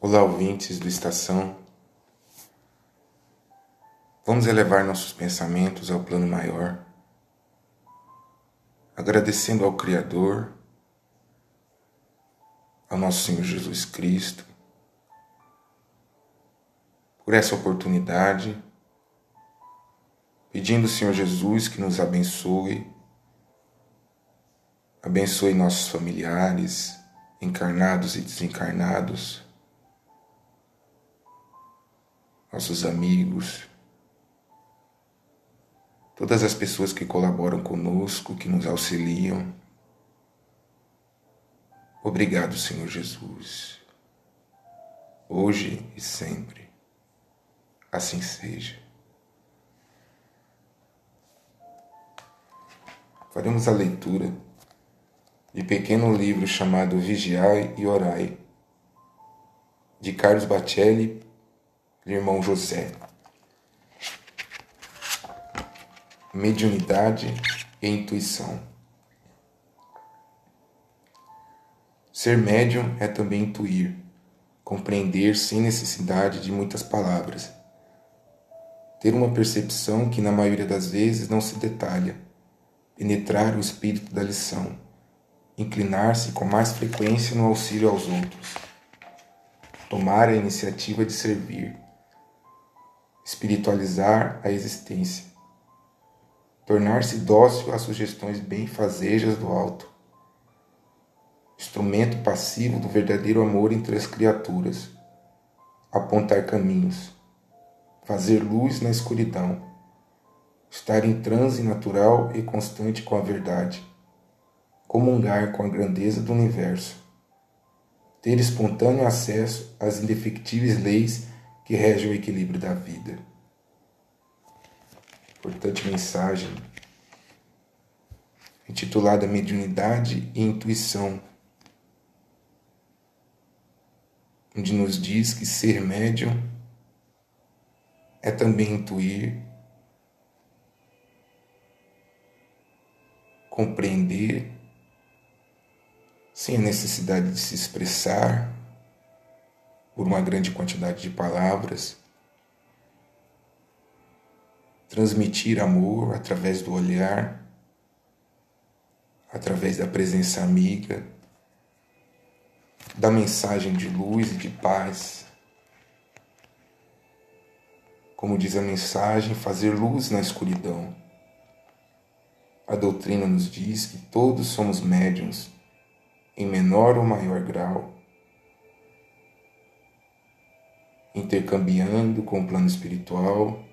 Olá, ouvintes do Estação. Vamos elevar nossos pensamentos ao plano maior, agradecendo ao Criador, ao nosso Senhor Jesus Cristo, por essa oportunidade, pedindo ao Senhor Jesus que nos abençoe, abençoe nossos familiares, encarnados e desencarnados nossos amigos, todas as pessoas que colaboram conosco, que nos auxiliam. Obrigado, Senhor Jesus, hoje e sempre. Assim seja. Faremos a leitura de pequeno livro chamado Vigiai e Orai, de Carlos Bacelli irmão José. Mediunidade e intuição. Ser médium é também intuir, compreender sem necessidade de muitas palavras. Ter uma percepção que na maioria das vezes não se detalha, penetrar o espírito da lição, inclinar-se com mais frequência no auxílio aos outros, tomar a iniciativa de servir espiritualizar a existência, tornar-se dócil às sugestões benfazejas do alto, instrumento passivo do verdadeiro amor entre as criaturas, apontar caminhos, fazer luz na escuridão, estar em transe natural e constante com a verdade, comungar com a grandeza do universo, ter espontâneo acesso às indefectíveis leis que rege o equilíbrio da vida. Importante mensagem intitulada Mediunidade e Intuição, onde nos diz que ser médium é também intuir, compreender, sem a necessidade de se expressar, por uma grande quantidade de palavras, transmitir amor através do olhar, através da presença amiga, da mensagem de luz e de paz. Como diz a mensagem, fazer luz na escuridão. A doutrina nos diz que todos somos médiums, em menor ou maior grau intercambiando com o plano espiritual,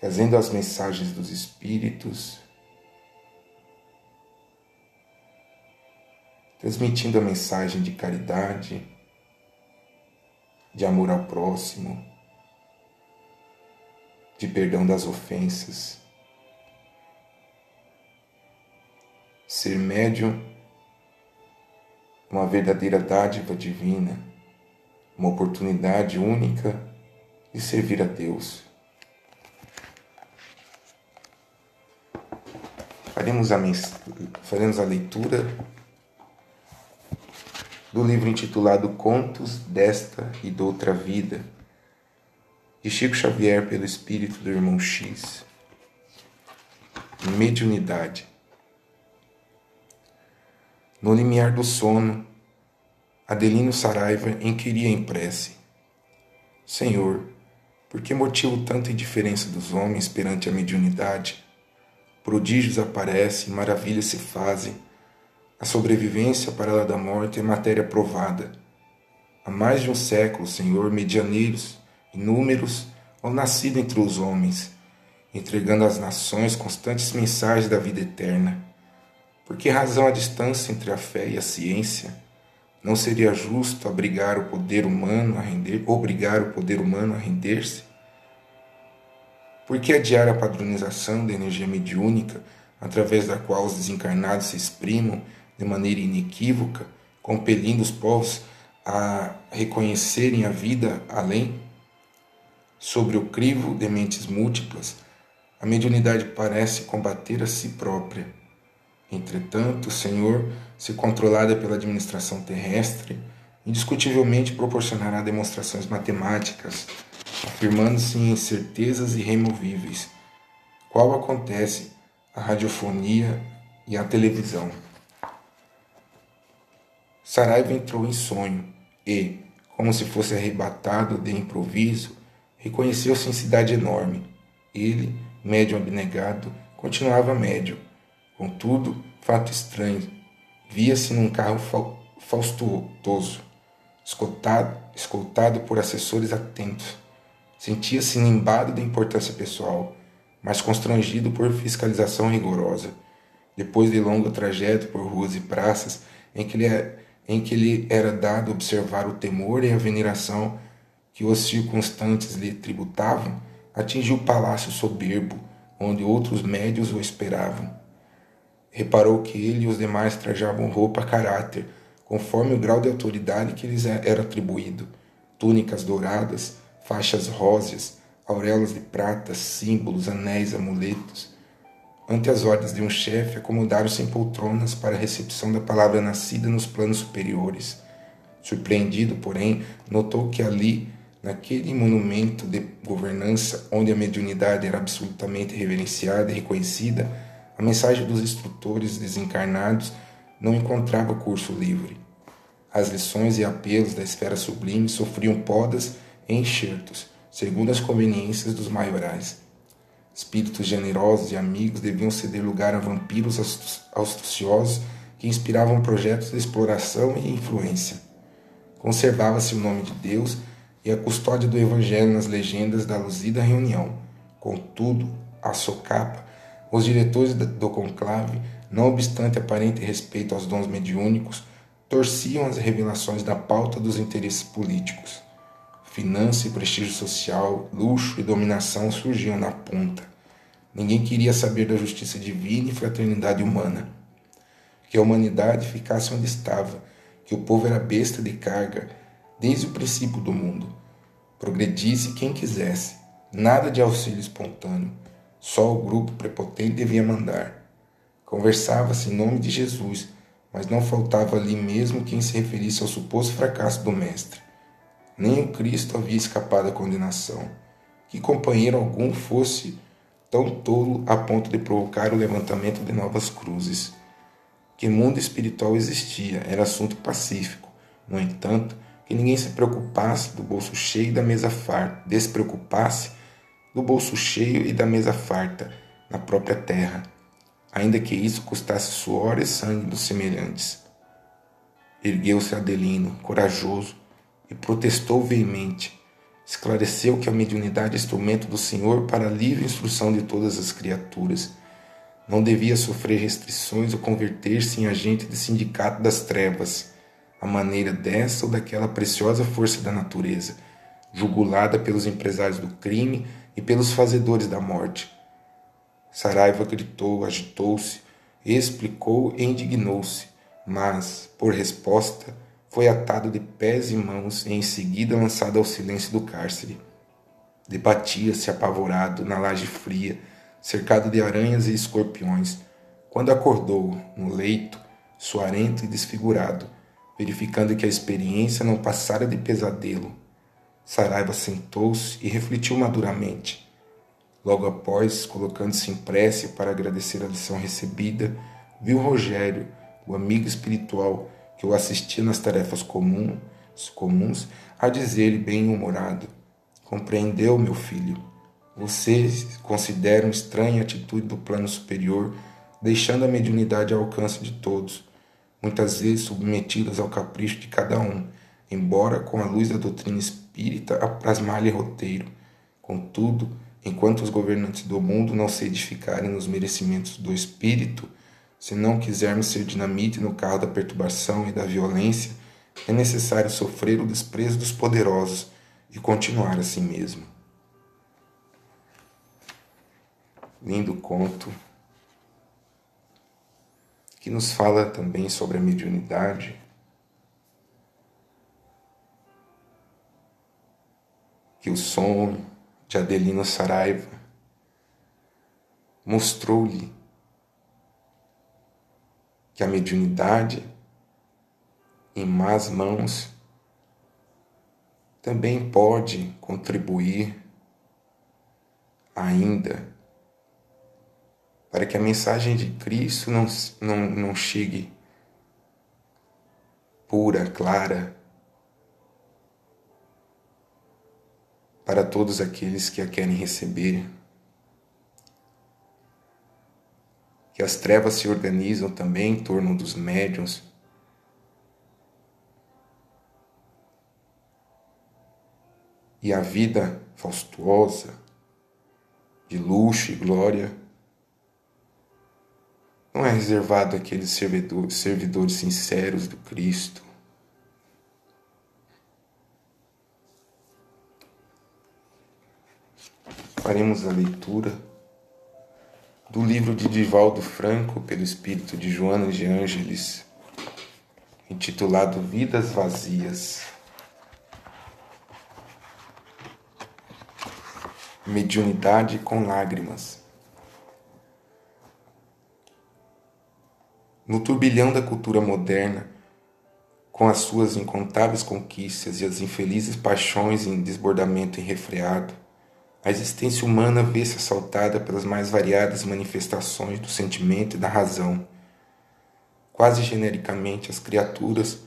trazendo as mensagens dos Espíritos, transmitindo a mensagem de caridade, de amor ao próximo, de perdão das ofensas. Ser médium, uma verdadeira dádiva divina uma oportunidade única de servir a Deus. Faremos a, faremos a leitura do livro intitulado Contos desta e doutra vida, de Chico Xavier pelo espírito do irmão X. Mediunidade. No limiar do sono, Adelino Saraiva inquiria em prece: Senhor, por que motivo tanta indiferença dos homens perante a mediunidade? Prodígios aparecem, maravilhas se fazem. A sobrevivência para lá da morte é matéria provada. Há mais de um século, Senhor, medianeiros, inúmeros, ao nascido entre os homens, entregando às nações constantes mensagens da vida eterna. Por que razão a distância entre a fé e a ciência? Não seria justo abrigar o poder humano a render, obrigar o poder humano a render-se? Por que adiar a padronização da energia mediúnica, através da qual os desencarnados se exprimam de maneira inequívoca, compelindo os povos a reconhecerem a vida além? Sobre o crivo de mentes múltiplas, a mediunidade parece combater a si própria Entretanto, o Senhor, se controlada pela administração terrestre, indiscutivelmente proporcionará demonstrações matemáticas, afirmando-se em certezas irremovíveis, qual acontece a radiofonia e a televisão. Saraiva entrou em sonho e, como se fosse arrebatado de improviso, reconheceu-se em cidade enorme. Ele, médium abnegado, continuava médio. Contudo, fato estranho, via-se num carro faustuoso, escoltado, escoltado por assessores atentos. Sentia-se nimbado de importância pessoal, mas constrangido por fiscalização rigorosa. Depois de longo trajeto por ruas e praças, em que lhe, em que lhe era dado observar o temor e a veneração que os circunstantes lhe tributavam, atingiu o palácio soberbo, onde outros médios o esperavam. Reparou que ele e os demais trajavam roupa a caráter, conforme o grau de autoridade que lhes era atribuído: túnicas douradas, faixas róseas, auréolas de prata, símbolos, anéis, amuletos. Ante as ordens de um chefe, acomodaram-se em poltronas para a recepção da palavra nascida nos planos superiores. Surpreendido, porém, notou que ali, naquele monumento de governança onde a mediunidade era absolutamente reverenciada e reconhecida, a mensagem dos instrutores desencarnados não encontrava curso livre. As lições e apelos da esfera sublime sofriam podas e enxertos, segundo as conveniências dos maiorais. Espíritos generosos e amigos deviam ceder lugar a vampiros astuciosos que inspiravam projetos de exploração e influência. Conservava-se o nome de Deus e a custódia do Evangelho nas legendas da luzida reunião. Contudo, a socapa, os diretores do conclave não obstante aparente respeito aos dons mediúnicos, torciam as revelações da pauta dos interesses políticos. Finança e prestígio social, luxo e dominação surgiam na ponta. Ninguém queria saber da justiça divina e fraternidade humana. Que a humanidade ficasse onde estava, que o povo era besta de carga desde o princípio do mundo. Progredisse quem quisesse, nada de auxílio espontâneo, só o grupo prepotente devia mandar. Conversava-se em nome de Jesus, mas não faltava ali mesmo quem se referisse ao suposto fracasso do Mestre. Nem o Cristo havia escapado à condenação. Que companheiro algum fosse tão tolo a ponto de provocar o levantamento de novas cruzes. Que mundo espiritual existia era assunto pacífico. No entanto, que ninguém se preocupasse do bolso cheio e da mesa farta, despreocupasse do bolso cheio e da mesa farta na própria terra ainda que isso custasse suor e sangue dos semelhantes. Ergueu-se Adelino, corajoso, e protestou veemente. Esclareceu que a mediunidade é instrumento do Senhor para a livre instrução de todas as criaturas. Não devia sofrer restrições ou converter-se em agente de sindicato das trevas, à maneira dessa ou daquela preciosa força da natureza, jugulada pelos empresários do crime e pelos fazedores da morte Saraiva gritou, agitou-se, explicou e indignou-se, mas, por resposta, foi atado de pés e mãos e em seguida lançado ao silêncio do cárcere. Debatia-se apavorado na laje fria, cercado de aranhas e escorpiões, quando acordou, no leito, suarento e desfigurado, verificando que a experiência não passara de pesadelo. Saraiva sentou-se e refletiu maduramente. Logo após, colocando-se em prece para agradecer a lição recebida, viu Rogério, o amigo espiritual que o assistia nas tarefas comuns, comuns a dizer-lhe bem-humorado: Compreendeu, meu filho? Vocês consideram estranha a atitude do plano superior, deixando a mediunidade ao alcance de todos, muitas vezes submetidas ao capricho de cada um, embora com a luz da doutrina espírita aplasmar-lhe roteiro. Contudo, Enquanto os governantes do mundo não se edificarem nos merecimentos do espírito, se não quisermos ser dinamite no carro da perturbação e da violência, é necessário sofrer o desprezo dos poderosos e continuar assim mesmo. Lindo conto que nos fala também sobre a mediunidade. Que o sonho de Adelino Saraiva, mostrou-lhe que a mediunidade em más mãos também pode contribuir ainda para que a mensagem de Cristo não, não, não chegue pura, clara, para todos aqueles que a querem receber. Que as trevas se organizam também em torno dos médiuns. E a vida faustuosa, de luxo e glória, não é reservado àqueles servidores, servidores sinceros do Cristo. Faremos a leitura do livro de Divaldo Franco, pelo espírito de Joana de Ângeles, intitulado Vidas Vazias. Mediunidade com lágrimas. No turbilhão da cultura moderna, com as suas incontáveis conquistas e as infelizes paixões em desbordamento irrefreado, a existência humana vê-se assaltada pelas mais variadas manifestações do sentimento e da razão. Quase genericamente, as criaturas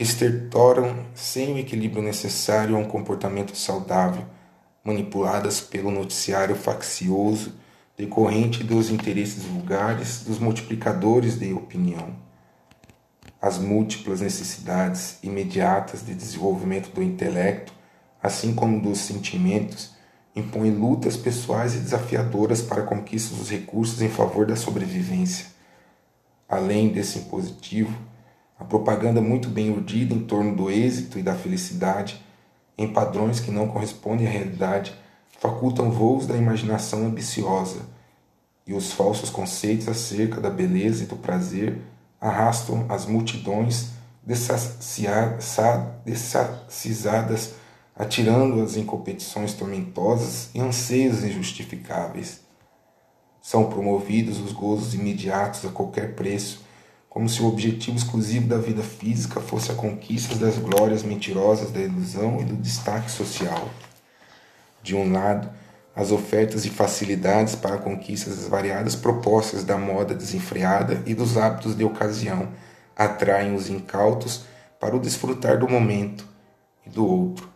estertoram sem o equilíbrio necessário a um comportamento saudável, manipuladas pelo noticiário faccioso decorrente dos interesses vulgares dos multiplicadores de opinião. As múltiplas necessidades imediatas de desenvolvimento do intelecto, assim como dos sentimentos, impõem lutas pessoais e desafiadoras para a conquista dos recursos em favor da sobrevivência. Além desse impositivo, a propaganda muito bem urdida em torno do êxito e da felicidade, em padrões que não correspondem à realidade, facultam voos da imaginação ambiciosa, e os falsos conceitos acerca da beleza e do prazer arrastam as multidões dessaciadas, atirando-as em competições tormentosas e anseios injustificáveis. São promovidos os gozos imediatos a qualquer preço, como se o objetivo exclusivo da vida física fosse a conquista das glórias mentirosas da ilusão e do destaque social. De um lado, as ofertas e facilidades para a conquista das variadas propostas da moda desenfreada e dos hábitos de ocasião atraem os incautos para o desfrutar do momento e do outro.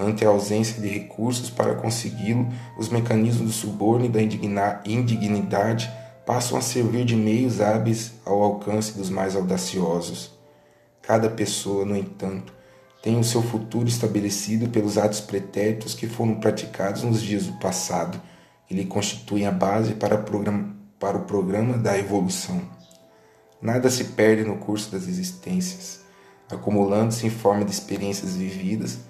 Ante a ausência de recursos para consegui-lo, os mecanismos do suborno e da indignidade passam a servir de meios hábeis ao alcance dos mais audaciosos. Cada pessoa, no entanto, tem o seu futuro estabelecido pelos atos pretéritos que foram praticados nos dias do passado e lhe constituem a base para, para o programa da evolução. Nada se perde no curso das existências, acumulando-se em forma de experiências vividas,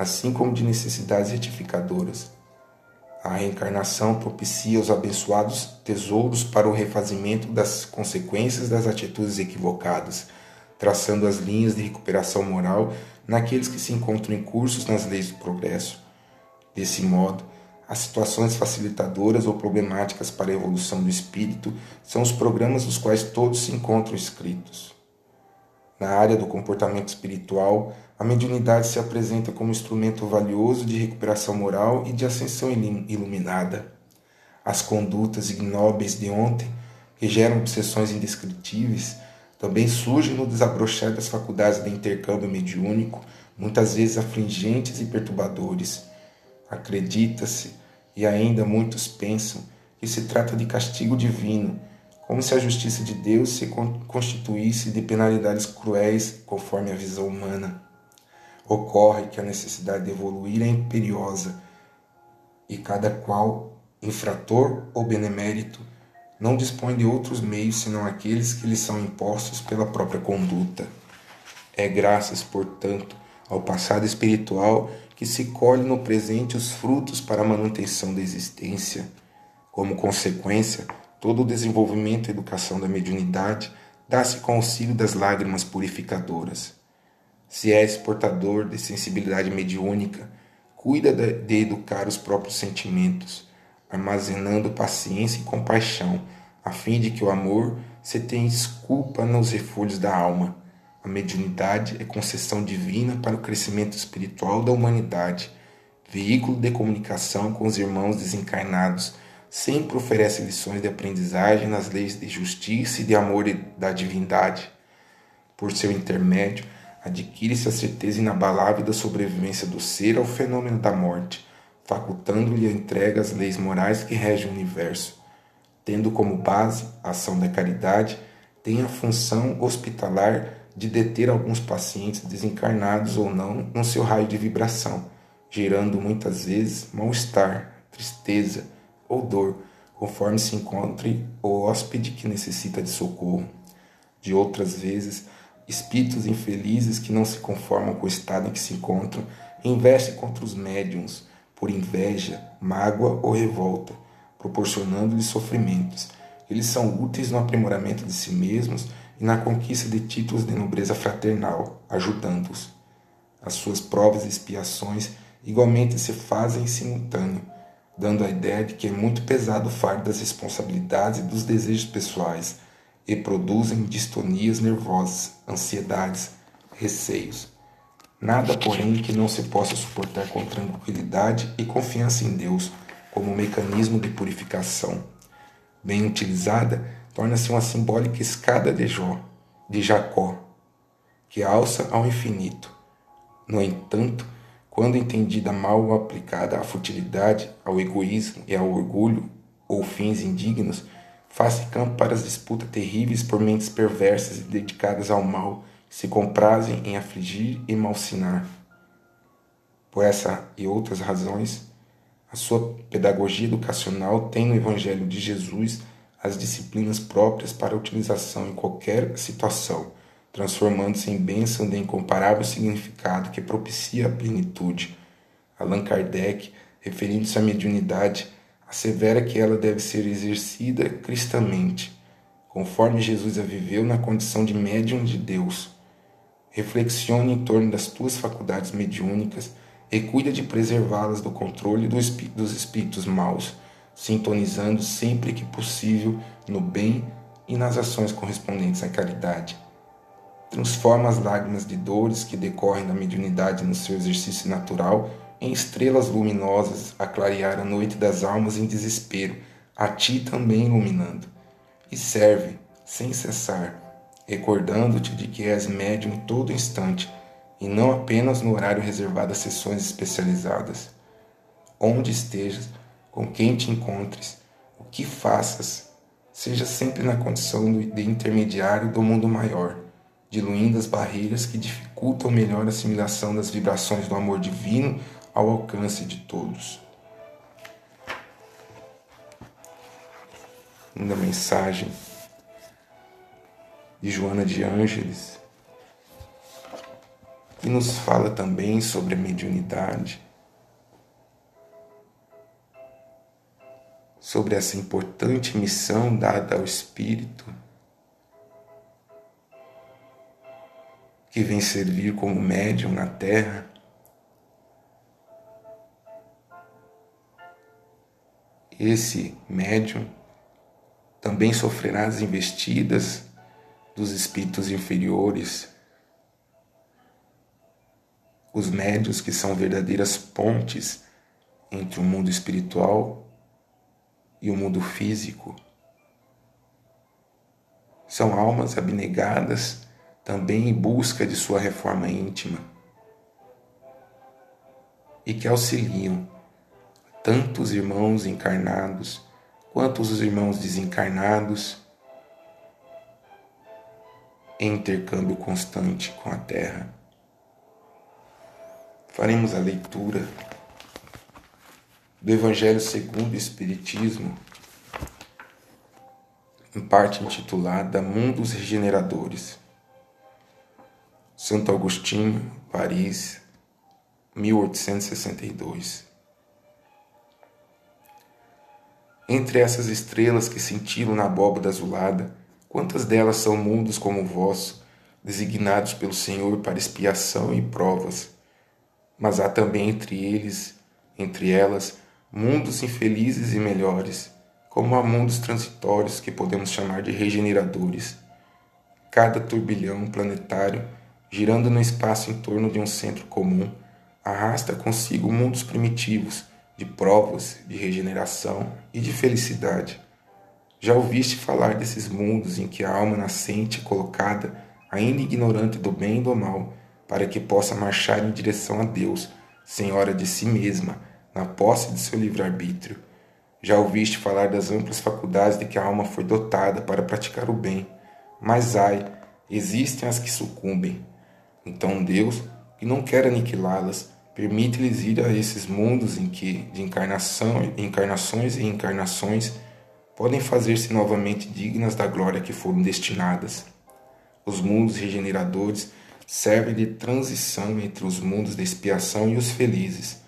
assim como de necessidades retificadoras. A reencarnação propicia os abençoados tesouros para o refazimento das consequências das atitudes equivocadas, traçando as linhas de recuperação moral naqueles que se encontram em cursos nas leis do progresso. Desse modo, as situações facilitadoras ou problemáticas para a evolução do espírito são os programas nos quais todos se encontram inscritos. Na área do comportamento espiritual, a mediunidade se apresenta como instrumento valioso de recuperação moral e de ascensão iluminada. As condutas ignóbeis de ontem, que geram obsessões indescritíveis, também surge no desabrochar das faculdades de intercâmbio mediúnico, muitas vezes afligentes e perturbadores. Acredita-se, e ainda muitos pensam, que se trata de castigo divino, como se a justiça de Deus se constituísse de penalidades cruéis conforme a visão humana. Ocorre que a necessidade de evoluir é imperiosa e cada qual, infrator ou benemérito, não dispõe de outros meios senão aqueles que lhe são impostos pela própria conduta. É graças, portanto, ao passado espiritual que se colhe no presente os frutos para a manutenção da existência. Como consequência, todo o desenvolvimento e educação da mediunidade dá-se com auxílio das lágrimas purificadoras. Se és portador de sensibilidade mediúnica, cuida de educar os próprios sentimentos armazenando paciência e compaixão, a fim de que o amor se tenha esculpa nos refúgios da alma, A mediunidade é concessão divina para o crescimento espiritual da humanidade, veículo de comunicação com os irmãos desencarnados, sempre oferece lições de aprendizagem nas leis de justiça e de amor da divindade. Por seu intermédio, adquire-se a certeza inabalável da sobrevivência do ser ao fenômeno da morte, facultando-lhe a entrega às leis morais que regem o universo. Tendo como base a ação da caridade, tem a função hospitalar de deter alguns pacientes desencarnados ou não no seu raio de vibração, gerando muitas vezes mal-estar, tristeza, ou dor, conforme se encontre o hóspede que necessita de socorro. De outras vezes, espíritos infelizes que não se conformam com o estado em que se encontram investem contra os médiums por inveja, mágoa ou revolta, proporcionando-lhes sofrimentos. Eles são úteis no aprimoramento de si mesmos e na conquista de títulos de nobreza fraternal, ajudando-os. As suas provas e expiações igualmente se fazem em simultâneo dando a ideia de que é muito pesado o fardo das responsabilidades e dos desejos pessoais e produzem distonias nervosas, ansiedades, receios. Nada, porém, que não se possa suportar com tranquilidade e confiança em Deus como um mecanismo de purificação. Bem utilizada, torna-se uma simbólica escada de Jó, de Jacó, que alça ao infinito. No entanto, quando entendida mal aplicada à futilidade, ao egoísmo e ao orgulho, ou fins indignos, faz campo para as disputas terríveis por mentes perversas e dedicadas ao mal, que se comprazem em afligir e malsinar. Por essa e outras razões, a sua pedagogia educacional tem no Evangelho de Jesus as disciplinas próprias para utilização em qualquer situação transformando-se em bênção de incomparável significado que propicia a plenitude. Allan Kardec, referindo-se à mediunidade, assevera que ela deve ser exercida cristamente, conforme Jesus a viveu na condição de médium de Deus. Reflexione em torno das tuas faculdades mediúnicas e cuida de preservá-las do controle dos espíritos maus, sintonizando sempre que possível no bem e nas ações correspondentes à caridade transforma as lágrimas de dores que decorrem da mediunidade no seu exercício natural em estrelas luminosas a clarear a noite das almas em desespero, a ti também iluminando. E serve, sem cessar, recordando-te de que és médium todo instante e não apenas no horário reservado a sessões especializadas. Onde estejas, com quem te encontres, o que faças, seja sempre na condição de intermediário do mundo maior diluindo as barreiras que dificultam melhor a assimilação das vibrações do amor divino ao alcance de todos. Na mensagem de Joana de Ângeles, que nos fala também sobre a mediunidade, sobre essa importante missão dada ao Espírito que vem servir como médium na terra. Esse médium também sofrerá as investidas dos espíritos inferiores, os médios que são verdadeiras pontes entre o mundo espiritual e o mundo físico. São almas abnegadas também em busca de sua reforma íntima e que auxiliam tanto os irmãos encarnados quanto os irmãos desencarnados em intercâmbio constante com a Terra. Faremos a leitura do Evangelho segundo o Espiritismo, em parte intitulada Mundos Regeneradores. Santo Agostinho, Paris, 1862. Entre essas estrelas que cintilam na abóbada azulada, quantas delas são mundos como o vosso, designados pelo Senhor para expiação e provas? Mas há também entre eles, entre elas, mundos infelizes e melhores, como há mundos transitórios que podemos chamar de regeneradores cada turbilhão planetário, girando no espaço em torno de um centro comum, arrasta consigo mundos primitivos de provas, de regeneração e de felicidade. Já ouviste falar desses mundos em que a alma nascente é colocada, ainda ignorante do bem e do mal, para que possa marchar em direção a Deus, senhora de si mesma, na posse de seu livre-arbítrio? Já ouviste falar das amplas faculdades de que a alma foi dotada para praticar o bem, mas ai, existem as que sucumbem. Então Deus, que não quer aniquilá-las, permite-lhes ir a esses mundos em que, de encarnação, encarnações e encarnações, podem fazer-se novamente dignas da glória que foram destinadas. Os mundos regeneradores servem de transição entre os mundos da expiação e os felizes.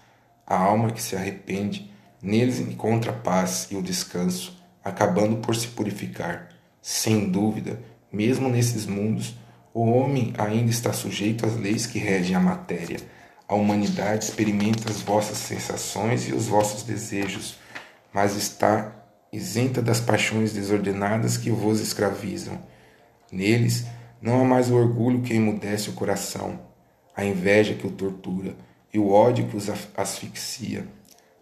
A alma que se arrepende, neles encontra a paz e o descanso, acabando por se purificar. Sem dúvida, mesmo nesses mundos, o homem ainda está sujeito às leis que regem a matéria. A humanidade experimenta as vossas sensações e os vossos desejos, mas está isenta das paixões desordenadas que vos escravizam. Neles não há mais o orgulho que emudece o coração, a inveja que o tortura e o ódio que os asfixia.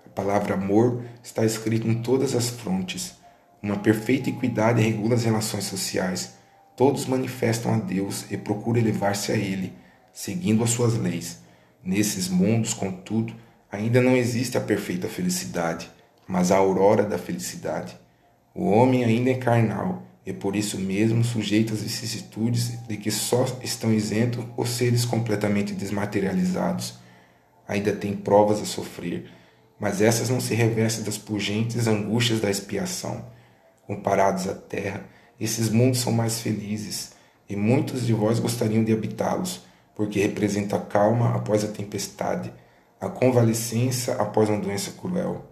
A palavra amor está escrita em todas as frontes. Uma perfeita equidade regula as relações sociais Todos manifestam a Deus e procuram elevar-se a Ele, seguindo as suas leis. Nesses mundos, contudo, ainda não existe a perfeita felicidade, mas a aurora da felicidade. O homem ainda é carnal e por isso mesmo sujeito às vicissitudes de que só estão isentos os seres completamente desmaterializados. Ainda tem provas a sofrer, mas essas não se revestem das pungentes angústias da expiação. Comparados à terra, esses mundos são mais felizes e muitos de vós gostariam de habitá-los, porque representa a calma após a tempestade, a convalescença após uma doença cruel.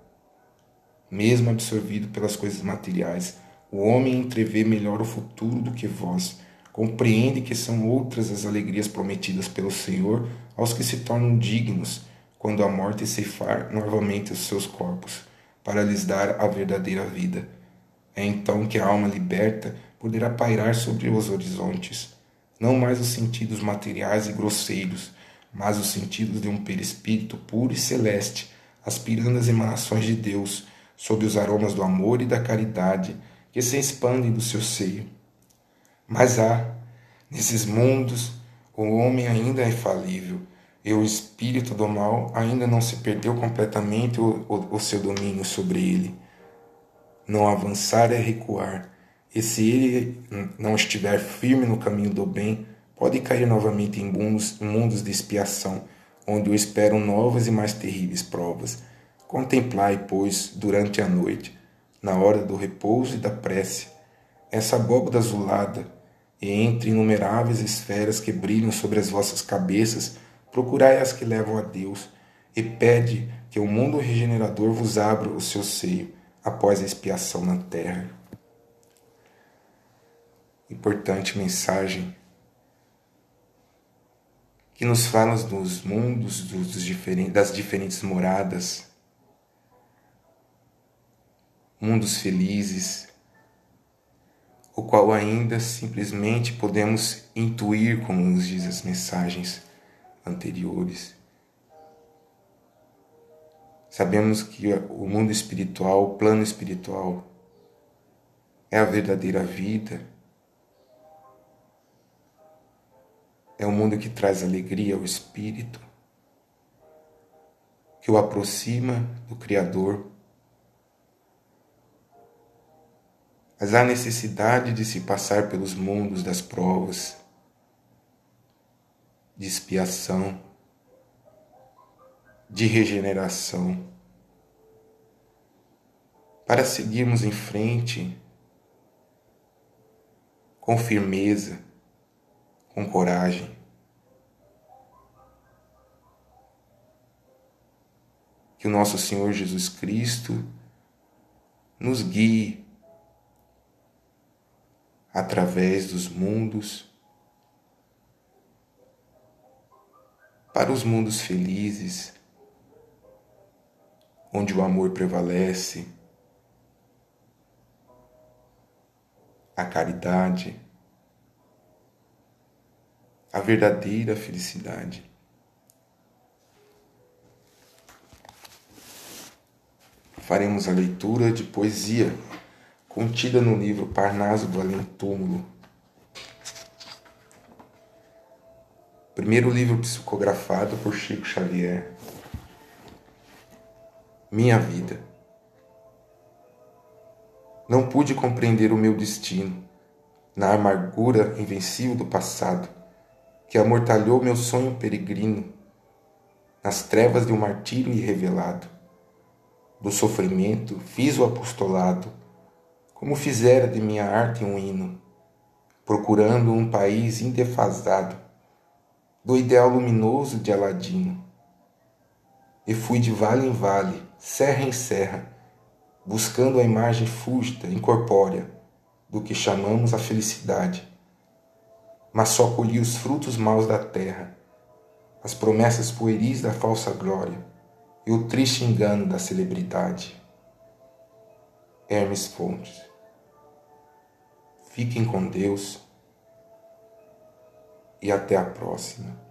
Mesmo absorvido pelas coisas materiais, o homem entrevê melhor o futuro do que vós, compreende que são outras as alegrias prometidas pelo Senhor aos que se tornam dignos quando a morte ceifar novamente os seus corpos, para lhes dar a verdadeira vida. É então que a alma liberta poderá pairar sobre os horizontes, não mais os sentidos materiais e grosseiros, mas os sentidos de um perispírito puro e celeste, aspirando às emanações de Deus, sob os aromas do amor e da caridade que se expandem do seu seio. Mas há, nesses mundos, o homem ainda é falível, e o espírito do mal ainda não se perdeu completamente o, o, o seu domínio sobre ele. Não avançar é recuar, e se ele não estiver firme no caminho do bem, pode cair novamente em mundos, mundos de expiação, onde o esperam novas e mais terríveis provas. Contemplai, pois, durante a noite, na hora do repouso e da prece, essa abóbada azulada, e entre inumeráveis esferas que brilham sobre as vossas cabeças, procurai as que levam a Deus, e pede que o mundo regenerador vos abra o seu seio após a expiação na terra. Importante mensagem que nos fala dos mundos, dos diferentes, das diferentes moradas, mundos felizes, o qual ainda simplesmente podemos intuir, como nos diz as mensagens anteriores. Sabemos que o mundo espiritual, o plano espiritual, é a verdadeira vida. É o mundo que traz alegria ao espírito, que o aproxima do Criador. Mas há necessidade de se passar pelos mundos das provas, de expiação, de regeneração, para seguirmos em frente com firmeza, com coragem. Que o nosso Senhor Jesus Cristo nos guie através dos mundos para os mundos felizes onde o amor prevalece, a caridade, a verdadeira felicidade. Faremos a leitura de poesia contida no livro Parnaso do Além Túmulo. Primeiro livro psicografado por Chico Xavier. Minha vida. Não pude compreender o meu destino na amargura invencível do passado, que amortalhou meu sonho peregrino nas trevas de um martírio irrevelado. Do sofrimento fiz o apostolado, como fizera de minha arte um hino, procurando um país indefasado do ideal luminoso de Aladino. E fui de vale em vale, serra em serra, buscando a imagem fúgida, incorpórea, do que chamamos a felicidade, mas só colhi os frutos maus da terra, as promessas pueris da falsa glória e o triste engano da celebridade. Hermes Fontes. Fiquem com Deus e até a próxima.